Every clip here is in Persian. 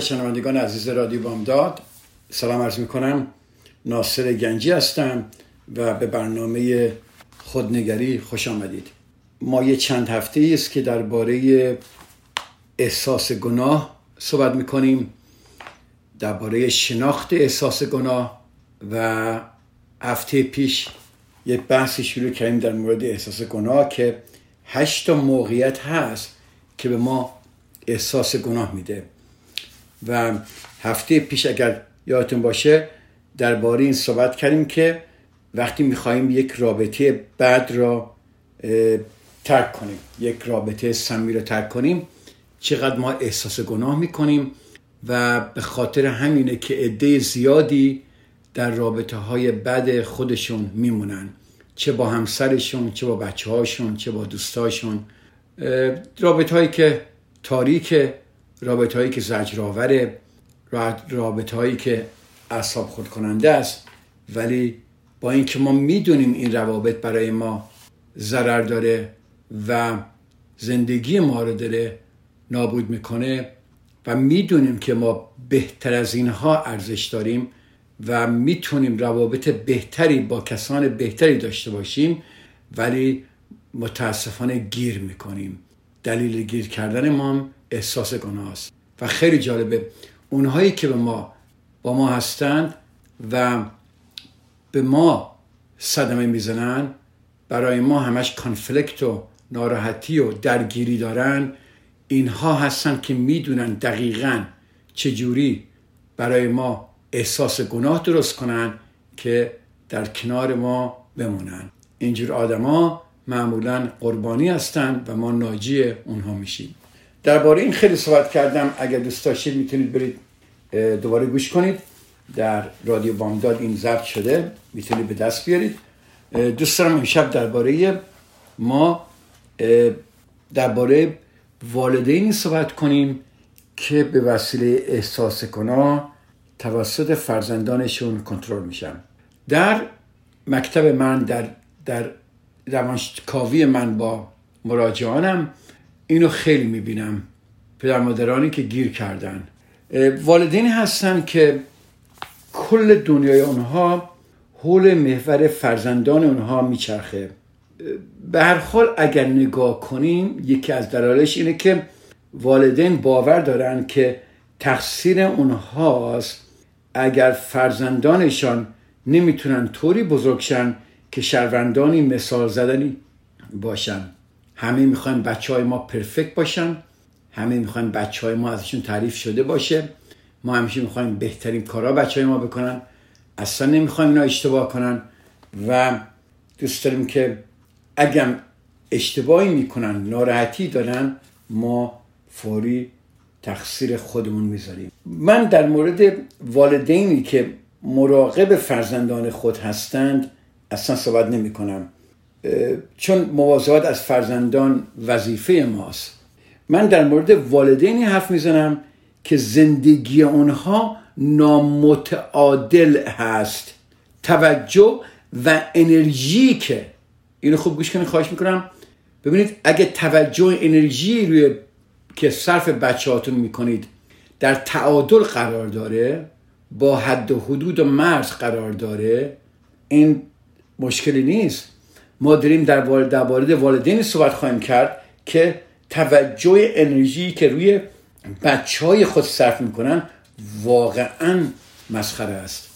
شنوندگان عزیز رادیو بامداد. سلام عرض می‌کنم. ناصر گنجی هستم و به برنامه خودنگری خوش آمدید. ما یه چند هفته است که درباره احساس گناه صحبت می‌کنیم درباره شناخت احساس گناه و هفته پیش یه بحثی شروع کردیم در مورد احساس گناه که هشت تا موقعیت هست که به ما احساس گناه میده. و هفته پیش اگر یادتون باشه درباره این صحبت کردیم که وقتی می‌خواهیم یک رابطه بد را ترک کنیم یک رابطه سمی را ترک کنیم چقدر ما احساس گناه می‌کنیم و به خاطر همینه که عده زیادی در رابطه های بد خودشون میمونن. چه با همسرشون چه با بچه هاشون چه با دوستاشون. رابطه هایی که تاریک رابطه هایی که زجرآوره رابطه هایی که اعصاب خود کننده است. ولی با اینکه ما می‌دونیم این روابط برای ما ضرر داره و زندگی ما رو داره نابود می‌کنه و می‌دونیم که ما بهتر از اینها ارزش داریم و می‌تونیم روابط بهتری با کسان بهتری داشته باشیم ولی متاسفانه گیر می‌کنیم. دلیل گیر کردن ما احساس گناه است و خیلی جالبه اونهایی که به ما با ما هستند و به ما صدمه می‌زنن برای ما همش کانفلکت و ناراحتی و درگیری دارن اینها هستن که می‌دونن دقیقا چجوری برای ما احساس گناه درست کنن که در کنار ما بمونن. اینجور آدما معمولا قربانی هستند و ما ناجی اونها میشیم. درباره این خیلی صحبت کردم. اگر دوست داشتید می‌تونید برید دوباره گوش کنید. در رادیو بامداد این ضبط شده. می‌تونید به دست بیارید. دوست دارم امشب درباره ما درباره والدینی صحبت کنیم که به وسیله احساس گناه توسط فرزندانشون کنترل میشن. در مکتب من در در روانشکاوی من با مراجعانم اینو خیلی می‌بینم. پدر مادرانی که گیر کردن. والدینی هستن که کل دنیای اونها حول محور فرزندان اونها میچرخه. به هر حال اگر نگاه کنیم یکی از دلایلش اینه که والدین باور دارن که تقصیر اونهاست. اگر فرزندانشان نمی‌تونن طوری بزرگشن که شهروندانی مثال زدنی باشن. همه می‌خوان بچه های ما پرفکت باشن همه می‌خوان بچه های ما ازشون تعریف شده باشه. ما همیشه می‌خوایم بهترین کارا بچه های ما بکنن. اصلا نمی‌خوایم اینا اشتباه کنن و دوست داریم که اگر اشتباهی می‌کنن ناراحتی دارن ما فوری تقصیر خودمون می‌ذاریم. من در مورد والدینی که مراقب فرزندان خود هستند اصلا صحبت نمی کنم چون مواظبت از فرزندان وظیفه ماست. من در مورد والدینی حرف می‌زنم که زندگی اونها نامتعادل هست. توجه و انرژی که اینو خوب گوش کنید خواهش می‌کنم. ببینید اگه توجه انرژی روی که صرف بچه هاتون می‌کنید در تعادل قرار داره با حد و حدود و مرز قرار داره این مشکلی نیست. ما داریم در وارد والدین صحبت خواهیم کرد که توجه انرژی که روی بچه های خود صرف می‌کنن واقعا مسخره است.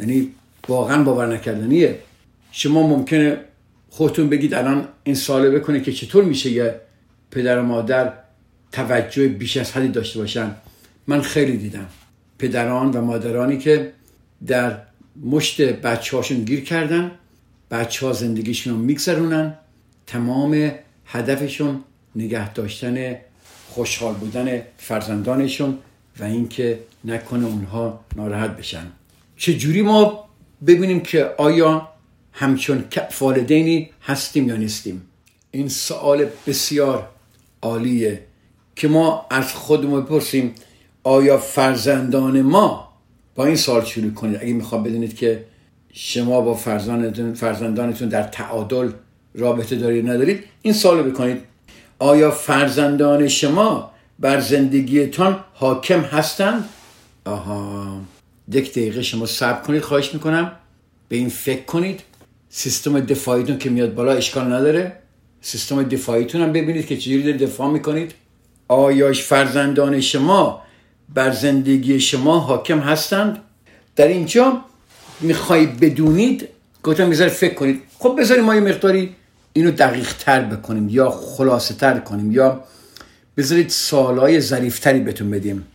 یعنی واقعا باور نکردنیه. شما ممکنه خودتون بگید الان این ساله بکنه که چطور میشه یه پدر و مادر توجه بیش از حدی داشته باشن. من خیلی دیدم. پدران و مادرانی که در مشت بچه هاشون گیر کردن بچه ها زندگیشون رو میگذرونن. تمام هدفشون نگه داشتن خوشحال بودن فرزندانشون و اینکه نکنه اونها ناراحت بشن. چجوری ما ببینیم که آیا همچون والدینی هستیم یا نیستیم؟ این سوال بسیار عالیه که ما از خودمون بپرسیم آیا فرزندان ما با این سال شروع کنید؟ اگه می‌خواد بدونید که شما با فرزندانتون, فرزندانتون در تعادل رابطه دارید ندارید این سال بکنید. آیا فرزندان شما بر زندگیتان حاکم هستند؟ آها. یک دقیقه شما صبر کنید خواهش می‌کنم. به این فکر کنید. سیستم دفاعیتون که میاد بالا اشکال نداره. سیستم دفاعیتون هم ببینید که چجوری دارید دفاع می‌کنید. آیا فرزندان شما بر زندگی شما حاکم هستند؟ در اینجا می‌خوای بدونید گفتم می‌ذاره فکر کنید. خب بذاریم ما یه مقداری اینو دقیق تر بکنیم یا خلاصه تر کنیم یا بذارید سوالای ظریفتری بهتون بدیم.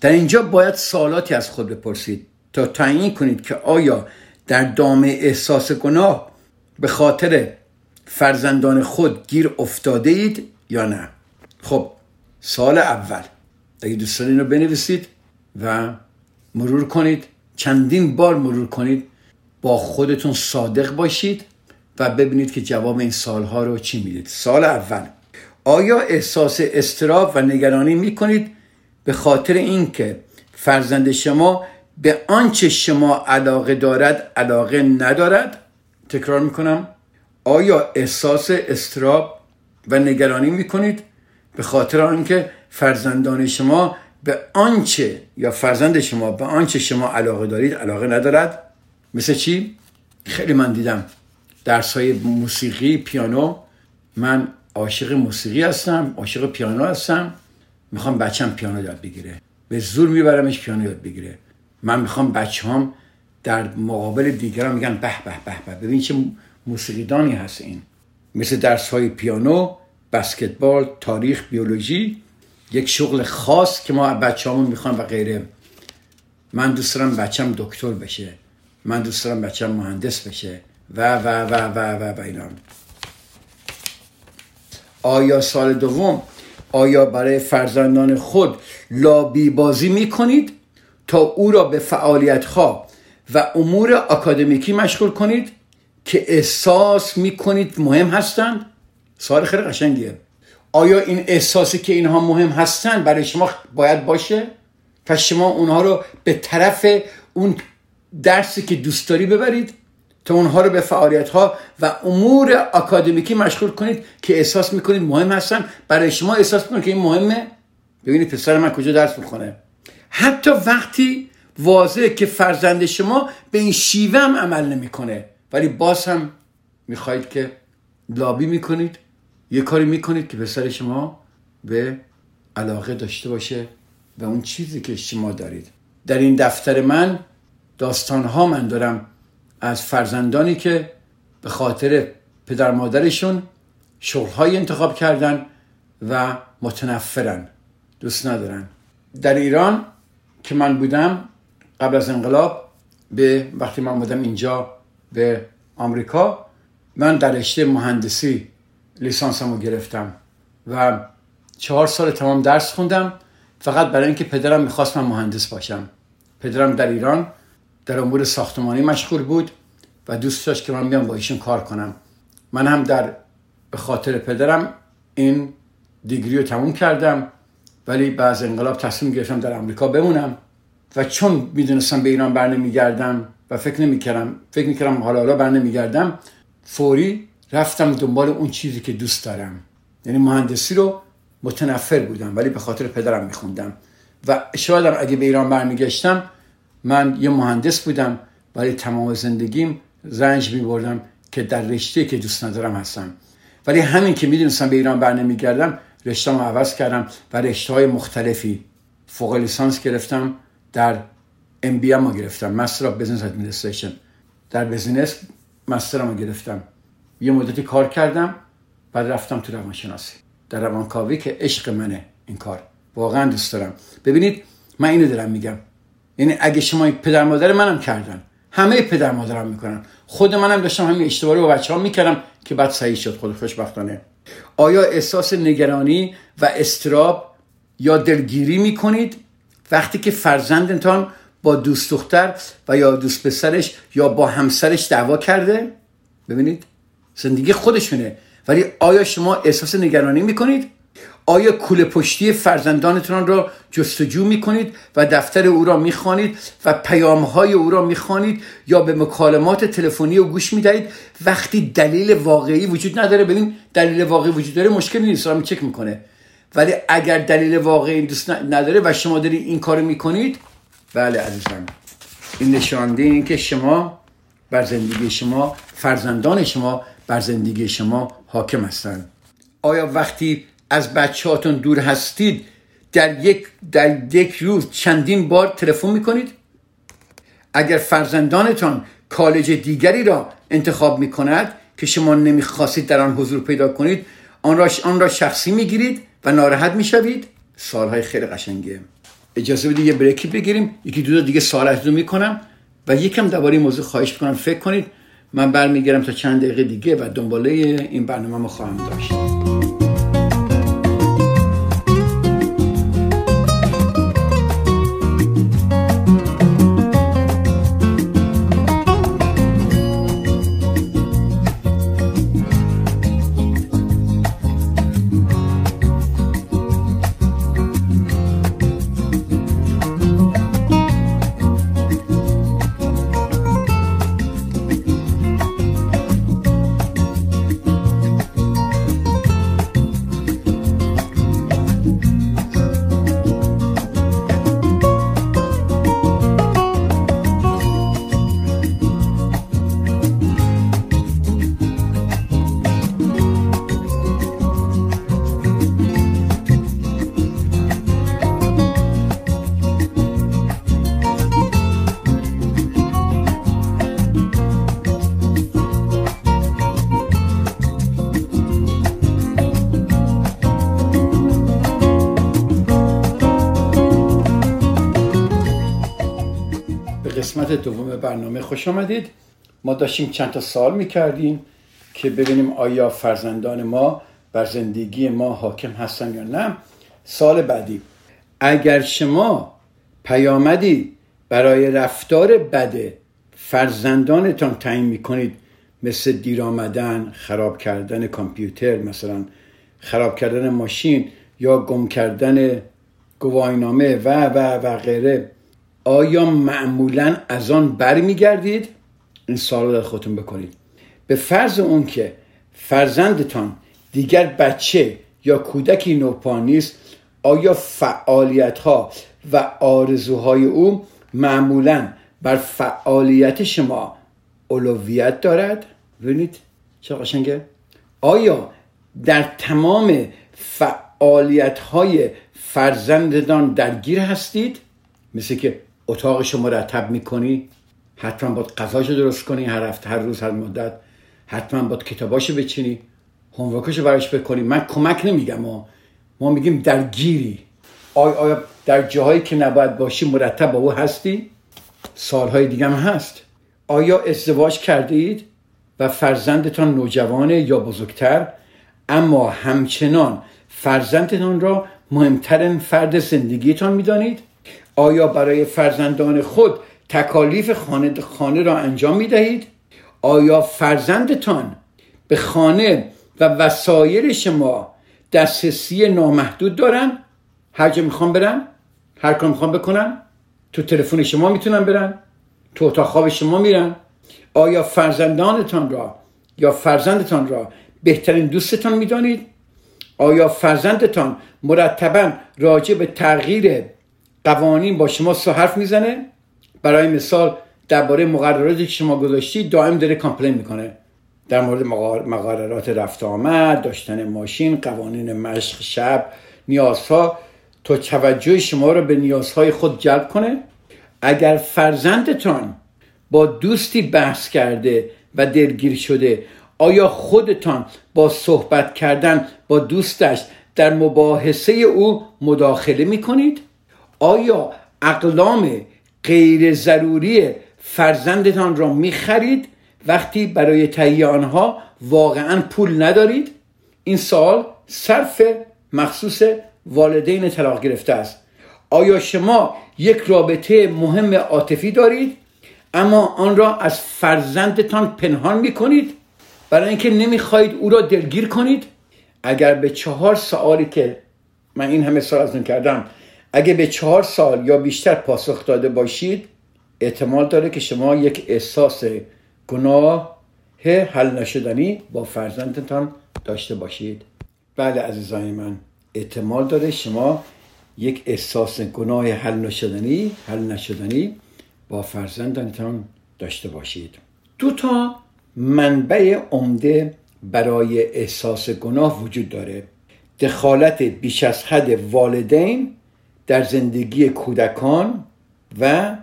در اینجا باید سوالاتی از خود بپرسید تا تعیین کنید که آیا در دام احساس گناه به خاطر فرزندان خود گیر افتاده اید یا نه. خب سال اول. اگه دوست رو بنویسید و مرور کنید. چندین بار مرور کنید با خودتون صادق باشید و ببینید که جواب این سالها رو چی می‌دید. سال اول. آیا احساس استراب و نگرانی می‌کنید؟ به خاطر اینکه فرزند شما به آنچه شما علاقه دارد علاقه ندارد. تکرار می‌کنم. آیا احساس استراب و نگرانی می‌کنید؟ به خاطر آنکه فرزندان شما به آنچه یا فرزند شما به آنچه شما علاقه دارید علاقه ندارد. مثل چی؟ خیلی من دیدم درس های موسیقی پیانو. من عاشق موسیقی هستم عاشق پیانو هستم. می‌خوام بچم پیانو یاد بگیره. به زور میبرمش پیانو یاد بگیره. من می‌خوام بچه هم در مقابل دیگران میگن به به به به. ببین چه موسیقیدانی هست این. مثل درس های پیانو بسکتبال تاریخ بیولوژی. یک شغل خاص که ما بچه همون می‌خوام و غیره. من دوست دارم بچم دکتر بشه. من دوست دارم بچم مهندس بشه. و و و و و و اینا. آیا سال دوم؟ آیا برای فرزندان خود لابی بازی می کنید تا او را به فعالیت و امور اکادمیکی مشغول کنید که احساس می کنید مهم هستند؟ سوال خیلی قشنگیه. آیا این احساسی که اینها مهم هستند برای شما باید باشه؟ پس شما اونها رو به طرف اون درسی که دوست داری ببرید تا اونها رو به فعالیت ها و امور اکادمیکی مشغول کنید که احساس می‌کنید مهم هستن. برای شما احساس می‌کنید که این مهمه. ببینید پسر من کجا درس می‌کنه حتی وقتی واضحه که فرزند شما به این شیوه هم عمل نمی‌کنه ولی باز هم می‌خواهید که لابی می‌کنید. یه کاری می‌کنید که پسر شما به علاقه داشته باشه و اون چیزی که شما دارید. در این دفتر من داستان ها من دارم از فرزندانی که به خاطر پدر مادرشون شغلهای انتخاب کردن و متنفرن دوست ندارن. در ایران که من بودم قبل از انقلاب به وقتی من بودم اینجا به آمریکا من در رشته مهندسی لیسانسمو گرفتم و چهار سال تمام درس خوندم فقط برای اینکه پدرم می‌خواست من مهندس باشم. پدرم در ایران در امور ساختمانی مشغول بود و دوست داشت که من بیام با ایشون کار کنم. من هم در به خاطر پدرم این دیگری رو تموم کردم ولی بعد انقلاب تصمیم گرفتم در آمریکا بمونم و چون می‌دونستم به ایران بر نمیگردم و فکر نمی‌کردم فکر می‌کردم حالا حالا بر نمیگردم فوری رفتم دنبال اون چیزی که دوست دارم. یعنی مهندسی رو متنفر بودم ولی به خاطر پدرم میخوندم. و شاید اگه به ایران برمیگشتم من یه مهندس بودم. ولی تمام زندگیم رنج می بردم که در رشته که دوست ندارم هستم. ولی همین که می‌دونستم به ایران بر نمیگردم رشته رو عوض کردم و رشته های مختلفی فوق لیسانس گرفتم. در MBA گرفتم. Master of Business Administration در business master رو گرفتم. یه مدتی کار کردم بعد رفتم تو روانشناسی. در روانکاوی که عشق منه این کار. واقعا دوست دارم. ببینید من اینو دارم میگم. یعنی اگه شما پدر مادر منم کردن همه پدر مادرم می‌کنن. خود منم داشتم همین اشتباهی با بچه می‌کردم که بعد صحیح شد خود خوشبختانه. آیا احساس نگرانی و استراب یا دلگیری می‌کنید؟ وقتی که فرزندتان با دوست دختر و یا دوست پسرش یا با همسرش دعوا کرده؟ ببینید. زندگی خودشونه. ولی آیا شما احساس نگرانی می‌کنید؟ آیا کوله پشتی فرزندانتان را جستجو می کنید و دفتر او را می خوانید و پیام های او را می خوانید یا به مکالمات تلفنی او گوش می دهید وقتی دلیل واقعی وجود نداره ببین دلیل واقعی وجود داره مشکلی نیست را چک می‌کنه. ولی اگر دلیل واقعی دوست نداره و شما دارید این کارو می‌کنید بله عزیزم. این نشانده این که شما بر زندگی شما فرزندان شما بر زندگی شما حاکم هستند. آیا وقتی از بچهاتون دور هستید در یک, در یک روز چندین بار تلفن می‌کنید؟ اگر فرزندانتان کالج دیگری را انتخاب می‌کند که شما نمی‌خواستید در آن حضور پیدا کنید آن را, آن را شخصی می‌گیرید و ناراحت می‌شوید؟ سالهای خیلی قشنگه. اجازه بدید یه بریکی بگیریم. یکی دو دیگه سوالات رو می‌کنم و یکم درباره موضوع خواهش می‌کنم. فکر کنید من برمیگردم تا چند دقیقه دیگه و دنباله این برنامه خواهم داشت. قسمت دوم برنامه خوش آمدید. ما داشتیم چند تا سال می‌کردیم که ببینیم آیا فرزندان ما بر زندگی ما حاکم هستن یا نه. سال بعدی. اگر شما پیامدی برای رفتار بد فرزندانتان تعیین می‌کنید مثل دیر آمدن خراب کردن کامپیوتر مثلا خراب کردن ماشین یا گم کردن گواهینامه و و و غیره آیا معمولا از آن برمیگردید؟ این سوال در خودتون بکنید. به فرض اون که فرزندتان دیگر بچه یا کودکی نوپا نیست آیا فعالیت ها و آرزوهای او معمولا بر فعالیت شما اولویت دارد؟ ببینید چه قشنگه. آیا در تمام فعالیت های فرزندتان درگیر هستید؟ مثل که اتاقش رو مرتب می‌کنی حتما باید غذاشو درست کنی هر هفته هر روز هر مدت. حتما باید کتاباشو بچینی هومورکشو براش بکنی. من کمک نمیگم ما ما میگیم درگیری آیا, آیا در جاهایی که نباید باشی مرتب با او هستی؟ سالهای دیگه هم هست. آیا ازدواج کرده اید و فرزندتان نوجوانه یا بزرگتر؟ اما همچنان فرزندتان را مهمترین فرد زندگیتان می‌دانید. آیا برای فرزندان خود تکالیف خانه, خانه را انجام می دهید؟ آیا فرزندتان به خانه و وسایل شما دسترسی نامحدود دارن؟ هر جا می‌خوام برن؟ هر کار می‌خوام بکنن؟ تو تلفن شما می‌تونن برن؟ تو اتاق خواب شما میرن؟ آیا فرزندانتان را یا فرزندتان را بهترین دوستتان می‌دانید؟ آیا فرزندتان مرتبا راجع به تغییر قوانین با شما سو حرف می‌زنه. برای مثال درباره مقرراتی که شما گذاشتی دائم داره کامپلین می‌کنه. در مورد مقررات رفت آمد داشتن ماشین قوانین مشق شب نیازها. تا توجه شما رو به نیازهای خود جلب کنه. اگر فرزندتان با دوستی بحث کرده و دلگیر شده آیا خودتان با صحبت کردن با دوستش در مباحثه او مداخله می‌کنید؟ آیا اقلام غیر ضروری فرزندتان را می خرید وقتی برای تهیه آنها واقعا پول ندارید؟ این سال صرف مخصوص والدین طلاق گرفته است. آیا شما یک رابطه مهم عاطفی دارید اما آن را از فرزندتان پنهان می کنید برای اینکه نمی‌خواهید او را دلگیر کنید؟ اگر به چهار سوالی که من این همه سال از کردم اگه به چهار سال یا بیشتر پاسخ داده باشید احتمال داره که شما یک احساس گناه حل نشدنی با فرزندتان داشته باشید. بله عزیزان من احتمال داره شما یک احساس گناه حل نشدنی حل نشدنی با فرزندتان داشته باشید. دو تا منبع عمده برای احساس گناه وجود داره. دخالت بیش از حد والدین در زندگی کودکان و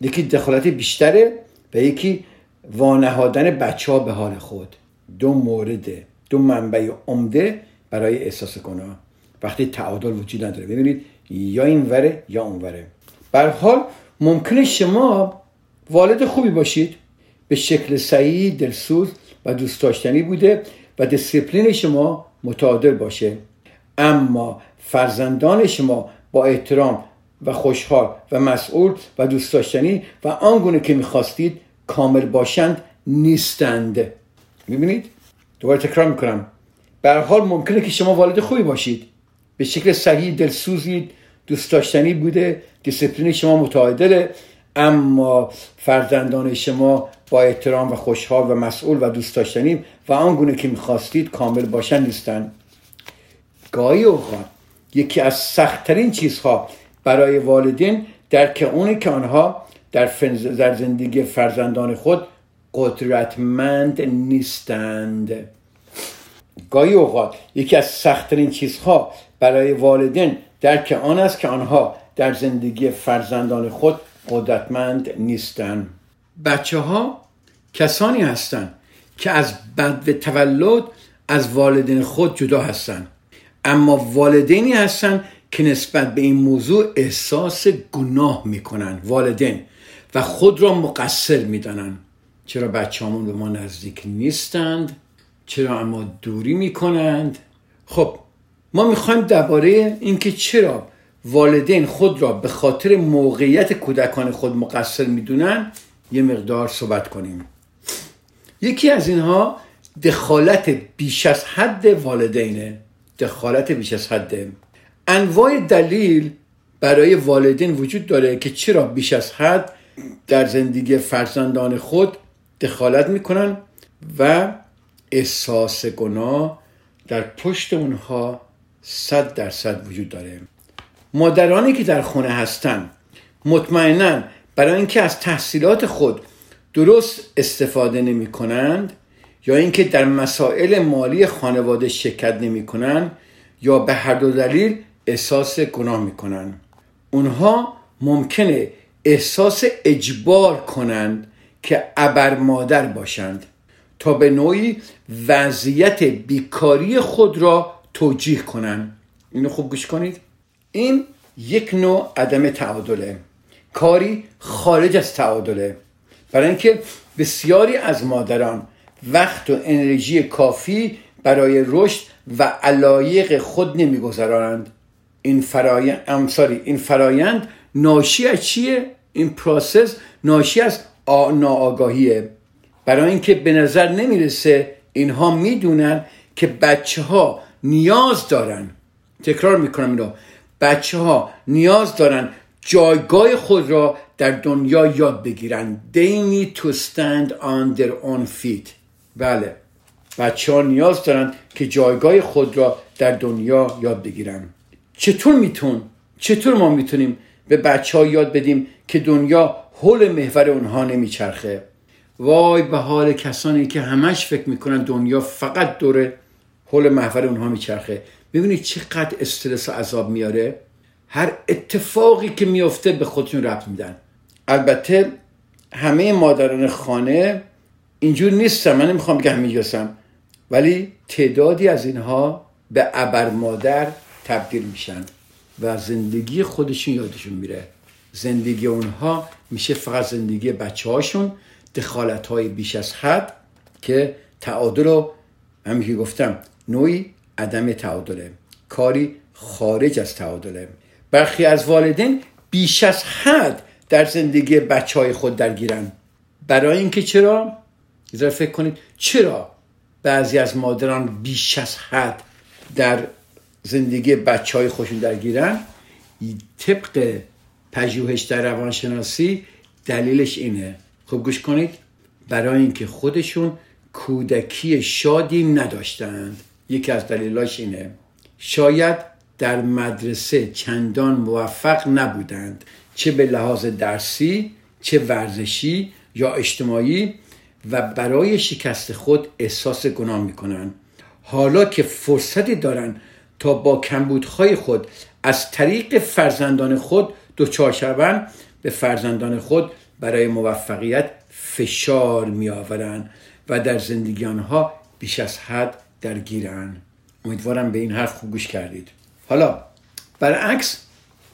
یکی دخالت بیشتره و یکی وانهادن بچه ها به حال خود. دو مورد دو منبع عمده برای احساس گناه. وقتی تعادل وجود نداره. ببینید یا این وره یا اون وره. بر حال ممکنه شما والد خوبی باشید. به شکل صحیح دلسوز و دوست داشتنی بوده و دسیپلین شما متعادل باشه. اما فرزندان شما با احترام و خوشحال و مسئول و دوست داشتنی و آنگونه که می‌خواستید کامل باشند نیستند. می‌بینید؟ دوباره تکرار می‌کنم. به حال ممکنه که شما والد خوبی باشید. به شکل صحیح دلسوزید دوست داشتنی بوده دیسپلین شما متعادله اما فرزندان شما با احترام و خوشحال و مسئول و دوست داشتنی و آنگونه که می‌خواستید کامل باشن نیستن. گاهی اوقات یکی از سختترین چیزها برای والدین درک اونه که آنها در, در زندگی فرزندان خود قدرتمند نیستند. گاهی اوقات یکی از سختترین چیزها برای والدین درک آن است که آنها در زندگی فرزندان خود قدرتمند نیستند. بچه ها کسانی هستند که از بد تولد از والدین خود جدا هستند. اما والدینی هستند که نسبت به این موضوع احساس گناه می‌کنن والدین. و خود را مقصر می‌دانند چرا بچه همون به ما نزدیک نیستند؟ چرا اما دوری می‌کنند؟ خب ما می‌خوایم درباره اینکه چرا والدین خود را به خاطر موقعیت کودکان خود مقصر می‌دونن یه مقدار صحبت کنیم. یکی از اینها دخالت بیش از حد والدینه. دخالت بیش از حد. انواع دلیل برای والدین وجود داره که چرا بیش از حد در زندگی فرزندان خود دخالت می‌کنن و احساس گناه در پشت اونها صد درصد وجود داره. مادرانی که در خونه هستن مطمئنا برای اینکه از تحصیلات خود درست استفاده نمی کنند یا اینکه در مسائل مالی خانواده شرکت نمی کنند یا به هر دو دلیل احساس گناه می کنند اونها ممکنه احساس اجبار کنند که ابر مادر باشند تا به نوعی وضعیت بیکاری خود را توجیه کنند اینو خوب گوش کنید. این یک نوع عدم تعادله. کاری خارج از تعادله. برای اینکه بسیاری از مادران وقت و انرژی کافی برای رشد و علایق خود نمیگذارند. این فرایند این فرایند ناشی از چیه؟ این process ناشی از ناآگاهیه. برای اینکه به نظر نمی‌رسه اینها می‌دونن که بچه ها نیاز دارن. تکرار می‌کنم اینو. بچه ها نیاز دارن جایگاه خود را در دنیا یاد بگیرن. They need to stand on their own feet. بله. بچه ها نیاز دارن که جایگاه خود را در دنیا یاد بگیرن. چطور میتون چطور ما می‌تونیم به بچه ها یاد بدیم که دنیا حول محور اونها نمیچرخه؟ وای به حال کسانی که همش فکر می‌کنن دنیا فقط دور حول محور اونها میچرخه. ببینید چقدر استرس و عذاب میاره؟ هر اتفاقی که میفته به خودشون ربط میدن. البته همه مادران خانه اینجور نیستم من نمی‌خوام بگم میگسم ولی تعدادی از اینها به ابر مادر تبدیل میشن و زندگی خودشون یادشون میره. زندگی اونها میشه فقط زندگی بچه هاشون دخالت های بیش از حد که تعادل رو همین که گفتم نوعی عدم تعادله. کاری خارج از تعادله. برخی از والدین بیش از حد در زندگی بچه های خود درگیرن. برای اینکه چرا؟ یه فکر کنید. چرا بعضی از مادران بیش از حد در زندگی بچه های خوشون درگیرن طبق پژوهش در روانشناسی دلیلش اینه. خب گوش کنید. برای اینکه خودشون کودکی شادی نداشتند یکی از دلیلاش اینه. شاید در مدرسه چندان موفق نبودند. چه به لحاظ درسی چه ورزشی یا اجتماعی و برای شکست خود احساس گناه می‌کنند حالا که فرصتی دارند تا با کمبودهای خود از طریق فرزندان خود دچار شوند به فرزندان خود برای موفقیت فشار می آورند و در زندگی آنها بیش از حد درگیرن امیدوارم به این حرف خوب گوش کردید. حالا برعکس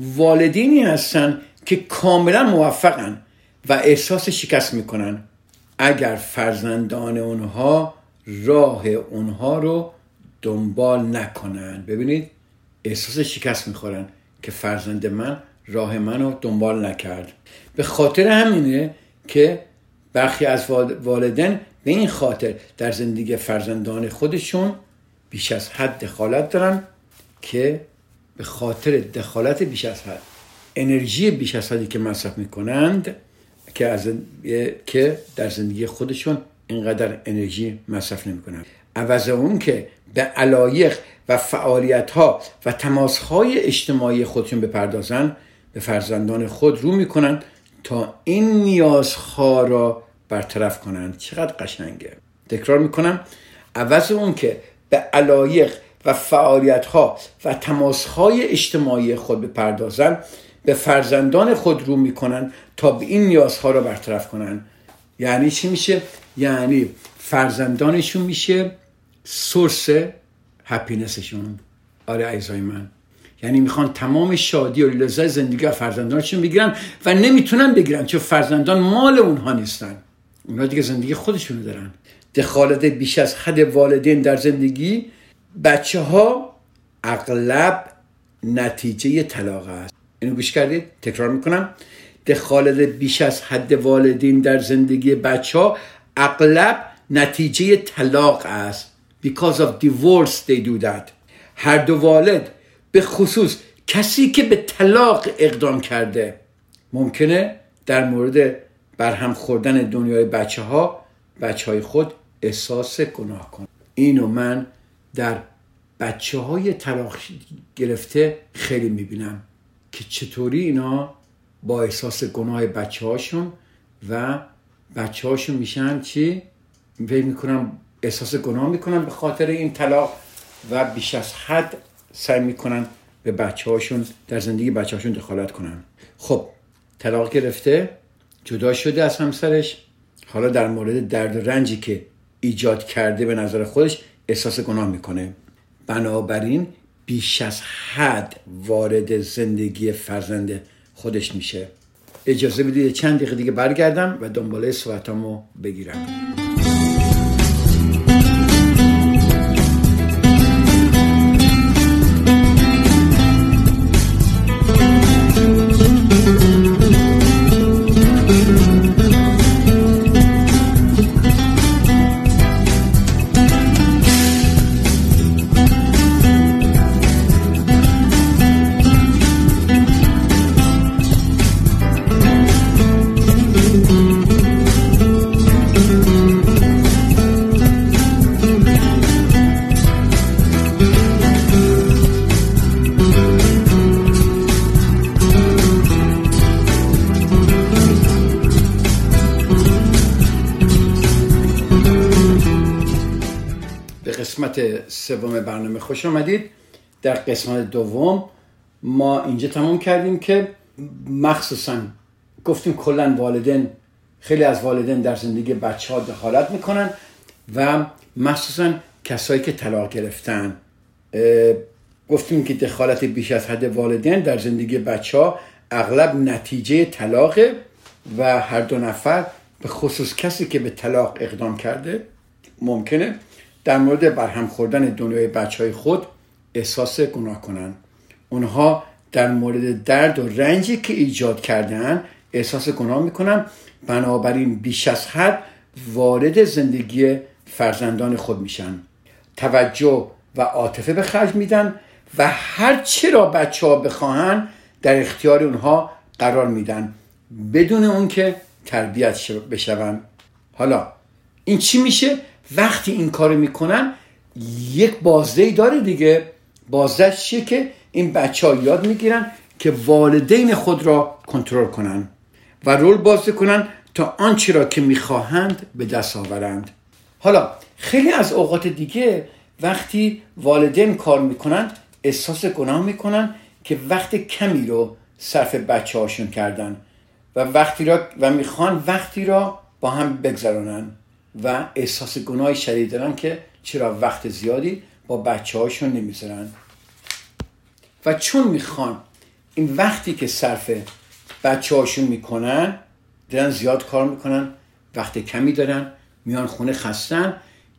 والدینی هستن که کاملا موفقن و احساس شکست می‌کنن. اگر فرزندان اونها راه اونها رو دنبال نکنن. ببینید احساس شکست می‌خورن که فرزند من راه منو دنبال نکرد. به خاطر همینه که برخی از والدین به این خاطر در زندگی فرزندان خودشون بیش از حد دخالت دارن که به خاطر دخالت بیش از حد انرژی بیش از حدی که مصرف می‌کنند که, از که در زندگی خودشون اینقدر انرژی مصرف نمی‌کنند عوض اون که به علایق و فعالیت ها و تماس های اجتماعی خودشون بپردازن به فرزندان خود رو می‌کنن تا این نیازها را برطرف کنند. چقدر قشنگه. تکرار می‌کنم. عوض اون که به علایق و فعالیت ها و تماس های اجتماعی خود بپردازن به فرزندان خود رو می‌کنن تا به این نیازها را برطرف کنن. یعنی چی میشه؟ یعنی فرزندانشون میشه سورس هپینسشون. آره عزیزای من. یعنی می‌خوان تمام شادی و لذت زندگی و فرزندانشون بگیرن و نمی‌تونن بگیرن چون فرزندان مال اونها نیستن. اونها دیگه زندگی خودشونو دارن. دخالت بیش از حد والدین در زندگی بچه ها اغلب نتیجه طلاق اینو گوش کردید تکرار می‌کنم. دخالت بیش از حد والدین در زندگی بچه ها اغلب نتیجه طلاق است. Because of divorce they do that. هر دو والد به خصوص کسی که به طلاق اقدام کرده. ممکنه در مورد برهم خوردن دنیای بچه ها بچه های خود احساس گناه کن اینو من در بچه های طلاق گرفته خیلی می‌بینم. که چطوری اینا با احساس گناه بچه هاشون و بچه هاشون میشن چی؟ فکر می‌کنم احساس گناه می‌کنن به خاطر این طلاق و بیش از حد سعی می‌کنن به بچه هاشون در زندگی بچه هاشون دخالت کنن. خب طلاق گرفته جدا شده از همسرش. حالا در مورد درد رنجی که ایجاد کرده به نظر خودش احساس گناه می‌کنه. بنابراین بیش از حد وارد زندگی فرزند خودش میشه. اجازه بدید چند دقیقه دیگه برگردم و دنباله صحبتامو بگیرم. سوم برنامه خوش آمدید. در قسمت دوم ما اینجا تمام کردیم که مخصوصا گفتیم کلا والدین خیلی از والدین در زندگی بچه ها دخالت می‌کنن و مخصوصا کسایی که طلاق گرفتن. گفتیم که دخالت بیش از حد والدین در زندگی بچه ها اغلب نتیجه طلاقه و هر دو نفر به خصوص کسی که به طلاق اقدام کرده ممکنه. در مورد برهم خوردن دنیای بچه های خود احساس گناه کنن. اونها در مورد درد و رنجی که ایجاد کردن احساس گناه می‌کنن. بنابراین بیش از حد وارد زندگی فرزندان خود میشن. توجه و عاطفه به خرج میدن و هر چی را بچه ها بخواهن در اختیار اونها قرار میدن. بدون اون که تربیت بشون حالا این چی میشه؟ وقتی این کارو می‌کنن یک بازده داره دیگه. بازده چیه که این بچه ها یاد می‌گیرن که والدین خود را کنترل کنن و رول بازی کنن تا آنچه را که می‌خواهند به دست آورند. حالا خیلی از اوقات دیگه وقتی والدین کار می‌کنن احساس گناه می‌کنن که وقت کمی رو صرف بچه هاشون کردن و وقتی را و می‌خوان وقتی را با هم بگذرانن و احساس گناه شدید دارن که چرا وقت زیادی با بچه هاشون نمی‌ذارن. و چون می‌خوان این وقتی که صرف بچه هاشون می‌کنن دارن زیاد کار می‌کنن وقت کمی دارن میان خونه خستن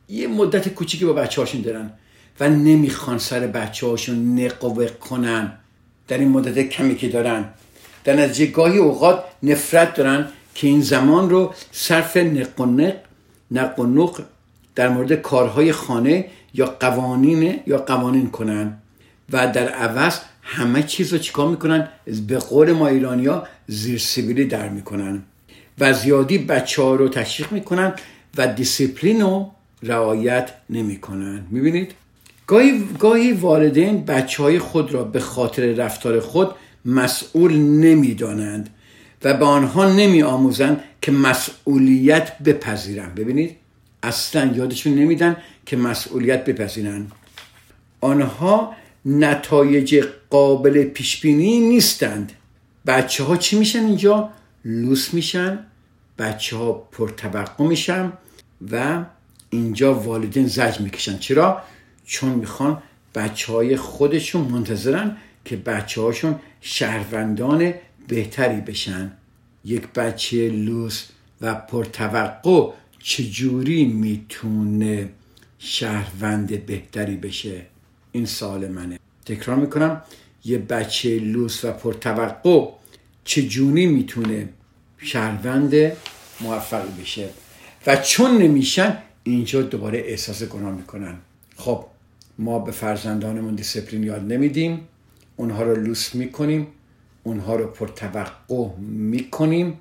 یه مدت کوچیکی با بچه هاشون دارن و نمی‌خوان سر بچه هاشون نقوه کنن. در این مدت کمی که دارن. در نتیجه گاهی اوقات نفرت دارن که این زمان رو صرف نق و نق در مورد کارهای خانه یا قوانین یا قوانین کنن. و در عوض همه چیز رو چیکار می‌کنن؟ به قول ما ایرانیا زیر سیبیلی در می‌کنن. و زیادی بچه ها رو تشویق می‌کنن و دیسیپلین رو رعایت نمی‌کنن. می‌بینید؟ گاهی, گاهی والدین بچه های خود را به خاطر رفتار خود مسئول نمی‌دانند. و به آنها نمی آموزند که مسئولیت بپذیرند ببینید اصلا یادشون نمیدن که مسئولیت بپذیرن آنها نتایج قابل پیشبینی نیستند بچه ها چی میشن اینجا؟ لوس میشن بچه ها پرتبقه میشن و اینجا والدین زج می‌کشن چرا؟ چون می‌خوان بچه های خودشون منتظرن که بچه هاشون شهروندان بهتری بشن. یک بچه لوس و پرتوقع چجوری می‌تونه شهروند بهتری بشه؟ این سال منه. تکرار می‌کنم. یه بچه لوس و پرتوقع چجوری می‌تونه شهروند موفقی بشه؟ و چون نمیشن اینجا دوباره احساس گناه می‌کنن. خب ما به فرزندانمون دیسپلین یاد نمیدیم. اونها رو لوس می‌کنیم. اونها رو پرتوقع می‌کنیم.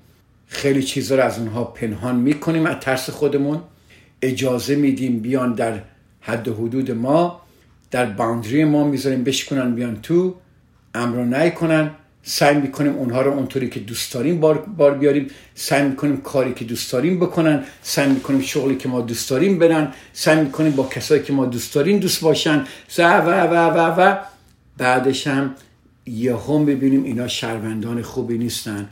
خیلی چیزا رو از اونها پنهان می‌کنیم. از ترس خودمون اجازه میدیم بیان در حد و حدود ما در باندری ما می‌ذاریم بشکنن بیان تو امر نهی کنن سعی می‌کنیم اونها رو اونطوری که دوست داریم بار, بار بیاریم. سعی می‌کنیم کاری که دوست داریم بکنن. سعی می‌کنیم شغلی که ما دوست داریم برن. سعی می‌کنیم با کسایی که ما دوست داریم دوست باشن. و و و و و. بعدش هم یه هم ببینیم اینا شهروندان خوبی نیستن.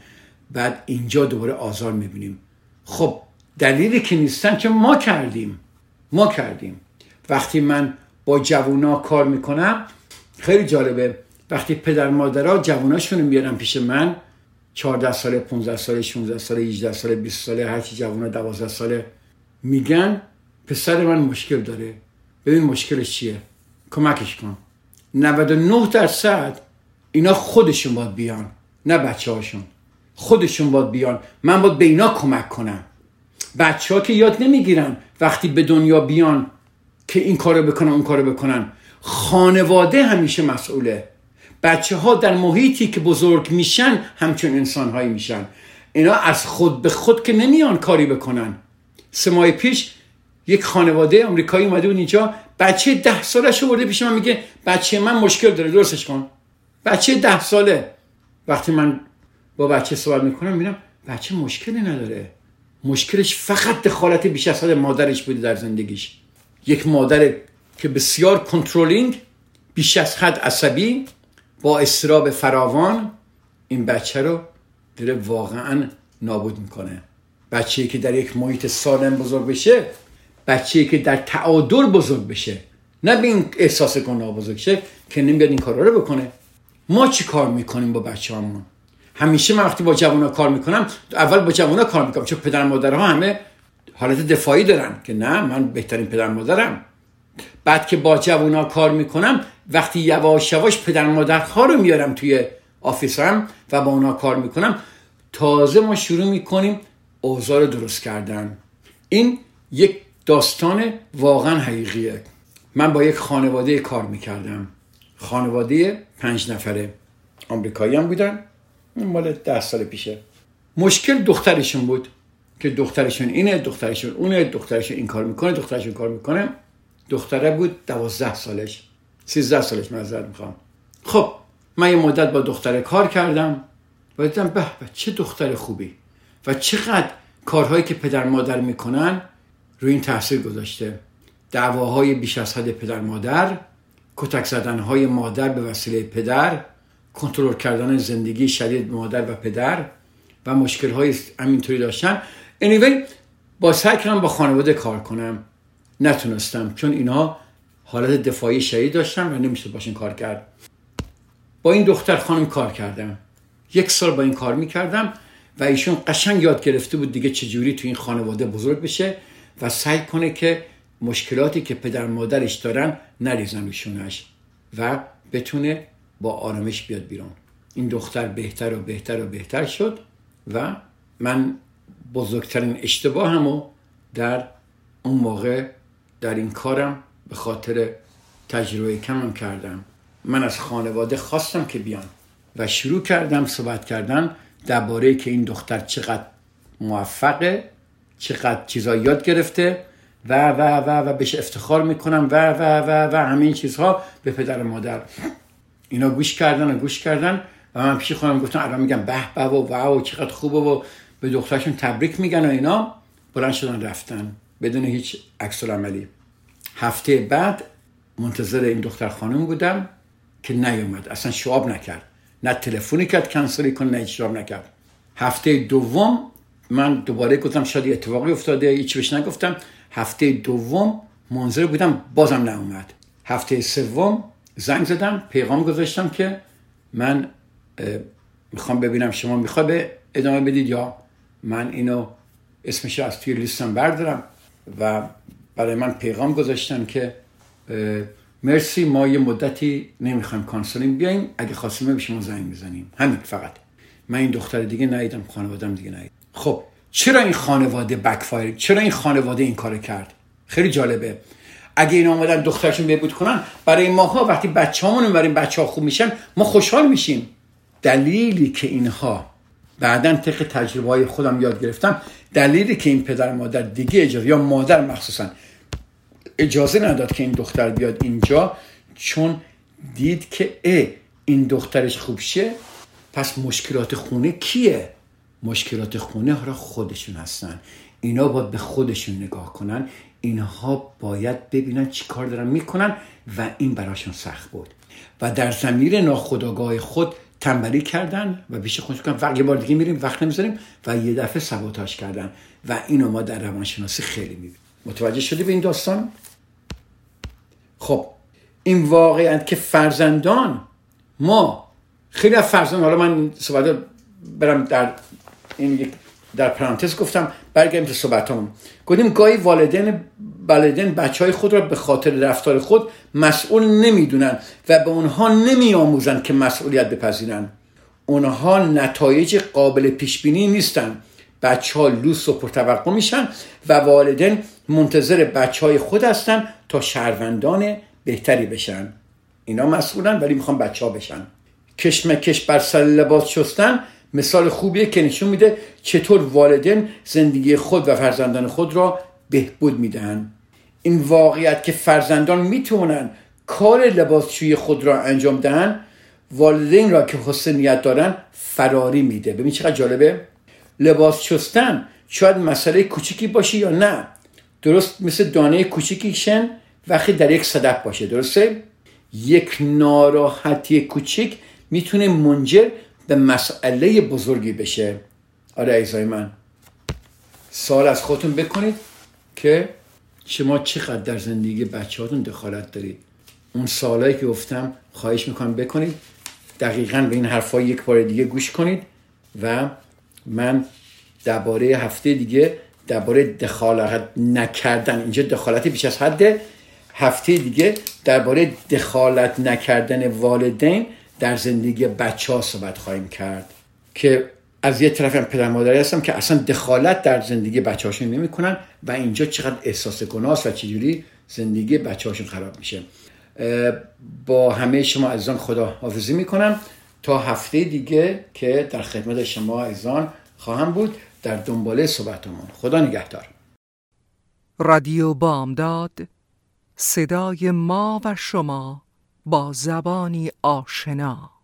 بعد اینجا دوباره آزار می‌بینیم. خب دلیلی که نیستن که ما کردیم. ما کردیم. وقتی من با جوونا کار می‌کنم خیلی جالبه. وقتی پدر مادرها جووناشون میارن پیش من 14 ساله 15 ساله 16 ساله 18 ساله 20 ساله هرچی جوونا 12 ساله میگن پسر من مشکل داره. ببین مشکلش چیه؟ کمکش کن. 99 درصد اینا خودشون باید بیان نه بچه هاشون خودشون باید بیان. من باید به اینا کمک کنم. بچه ها که یاد نمی‌گیرن وقتی به دنیا بیان که این کارو بکنن اون کارو بکنن. خانواده همیشه مسئوله. بچه ها در محیطی که بزرگ میشن همچون انسان هایی میشن. اینا از خود به خود که نمیان کاری بکنن. سه ماه پیش یک خانواده آمریکایی اومده بود اینجا. بچه ده سالش برده پیش من میگه بچه من مشکل داره درستش کن. بچه ده ساله. وقتی من با بچه صحبت می‌کنم می‌بینم بچه مشکلی نداره. مشکلش فقط دخالت بیش از حد مادرش بوده در زندگیش. یک مادر که بسیار کنترلینگ بیش از حد عصبی با استراب فراوان این بچه رو داره واقعا نابود می‌کنه. بچه که در یک محیط سالم بزرگ بشه بچه که در تعادل بزرگ بشه. نه به این احساس گناه بزرگ شه که نمیاد این کارا رو بکنه. ما چی کار می‌کنیم با بچه همون همیشه من وقتی با جوانا کار می‌کنم اول با جوانا کار می‌کنم چون پدر مادرها همه حالت دفاعی دارن که نه من بهترین پدر مادرم. بعد که با جوونا کار می‌کنم وقتی یواش یواش پدر مادرها رو میارم توی آفیسم و با اونا کار می‌کنم تازه ما شروع می‌کنیم اوضاع رو درست کردن. این یک داستان واقعا حقیقیه. من با یک خانواده کار می‌کردم. خانواده پنج نفره آمریکایی هم بودن. مال ده سال پیشه. مشکل دخترشون بود که دخترشون اینه دخترشون اونه دخترشون این کار می‌کنه دخترشون کار می‌کنه. دختره بود دوازده سالش. سیزده سالش معذرت می‌خوام. خب من یه مدت با دختره کار کردم و دیدم به به چه دختر خوبی و چقدر کارهایی که پدر مادر می‌کنن روی این تاثیر گذاشته. دعواهای بیش از حد پدر مادر کتک زدنهای مادر به وسیله پدر کنترل کردن زندگی شدید مادر و پدر و مشکل های همینطوری داشتن. Anyway با سعی کردم با خانواده کار کنم. نتونستم چون اینها حالت دفاعی شدید داشتن و نمیشه باشین کار کرد. با این دختر خانم کار کردم. یک سال با این کار می‌کردم و ایشون قشنگ یاد گرفته بود دیگه چجوری تو این خانواده بزرگ بشه و سعی کنه که مشکلاتی که پدر مادرش دارن نریزن روشونش و بتونه با آرامش بیاد بیرون. این دختر بهتر و بهتر و بهتر شد و من بزرگترین اشتباه همو در اون موقع در این کارم به خاطر تجربه کمم کردم. من از خانواده خواستم که بیان و شروع کردم صحبت کردن درباره که این دختر چقدر موفقه چقدر چیزا یاد گرفته و و و و بهش افتخار می‌کنم و و و و همین چیزها به پدر و مادر. اینا گوش کردن و گوش کردن و من پیش خودم گفتم الان میگم به به و واو چقدر خوبه و به دخترشون تبریک میگن و اینا. بلند شدن رفتن بدون هیچ عکس عملی هفته بعد منتظر این دختر خانم بودم که نیومد. اصلا شواب نکرد. نه تلفنی کرد کنسلی کن نه شواب نکرد. هفته دوم من دوباره گفتم شاید اتفاقی افتاده هیچ بهش نگفتم. هفته دوم منظر بودم بازم نیومد هفته سوم زنگ زدم پیغام گذاشتم که من می‌خوام ببینم شما می‌خوای به ادامه بدید یا من اینو اسمش از توی لیستم بردارم. و برای من پیغام گذاشتن که مرسی ما یه مدتی نمی‌خوایم counseling بیایم. اگه خواستیم به شما زنگ می‌زنیم همین فقط. من این دختر دیگه ندیدم خانوادم دیگه ندیدم. خب چرا این خانواده backfire چرا این خانواده این کار کرد؟ خیلی جالبه. اگه این آمدن دخترشون بهبود کنن برای ماها وقتی بچه‌مون برای بچه ها خوب میشن ما خوشحال میشیم. دلیلی که اینها بعدا طبق تجربه های خودم یاد گرفتم دلیلی که این پدر مادر دیگه اجازه یا مادر مخصوصا اجازه نداد که این دختر بیاد اینجا چون دید که اه این دخترش خوب شه پس مشکلات خونه کیه؟ مشکلات خونه را خودشون هستن. اینا باید به خودشون نگاه کنن. اینها باید ببینن چی کار دارن می‌کنن و این براشون سخت بود. و در زمیر ناخداگاه خود تنبلی کردن و بیش خودش کردن وقت یه بار دیگه میریم وقت نمی‌ذاریم و یه دفعه سبوتاش کردن. و اینو ما در روانشناسی خیلی می‌بینیم. متوجه شدی به این داستان؟ خب این واقعیت که فرزندان ما خیلی از فرزندان حالا من صحبت برم در این در پرانتز گفتم برگردیم تو صحبتامون. گفتیم گاهی والدین والدین بچه های خود را به خاطر رفتار خود مسئول نمی‌دونن و به اونها نمیآموزن که مسئولیت بپذیرن. اونها نتایج قابل پیش بینی نیستن. بچه ها لوس و پرتوقع میشن و والدین منتظر بچه های خود هستن تا شهروندان بهتری بشن. اینا مسئولن ولی می‌خوان بچه ها بشن. کشمکش بر سر لباس شستن مثال خوبیه که نشون میده چطور والدین زندگی خود و فرزندان خود را بهبود میدن این واقعیت که فرزندان می‌تونن کار لباسشویی خود را انجام دهن والدین را که حسن نیت دارن فراری میده. ببین چقدر جالبه. لباس شستن شاید مسئله کوچیکی باشه یا نه. درست مثل دانه کوچیکی شن وقتی در یک صدف باشه. درسته؟ یک ناراحتی کوچیک می‌تونه منجر به مسئله بزرگی بشه. آره ایزای من. سال از خودتون بکنید که شما چقدر در زندگی بچه هاتون دخالت دارید. اون سالهایی که گفتم خواهش می‌کنم بکنید. دقیقا به این حرفای یک بار دیگه گوش کنید و من درباره هفته دیگه درباره دخالت نکردن اینجا دخالت بیش از حده هفته دیگه درباره دخالت نکردن والدین در زندگی بچه ها صحبت خواهیم کرد که از یه طرف هم پدر مادری هستم که اصلا دخالت در زندگی بچه هاشون نمی کنن و اینجا چقدر احساس گناه و چجوری زندگی بچه هاشون خراب میشه. با همه شما عزیزان خدا حافظی می‌کنم. تا هفته دیگه که در خدمت شما عزیزان خواهم بود در دنباله صحبتمون. خدا نگهدار. رادیو بامداد صدای ما و شما. با زبانی آشنا.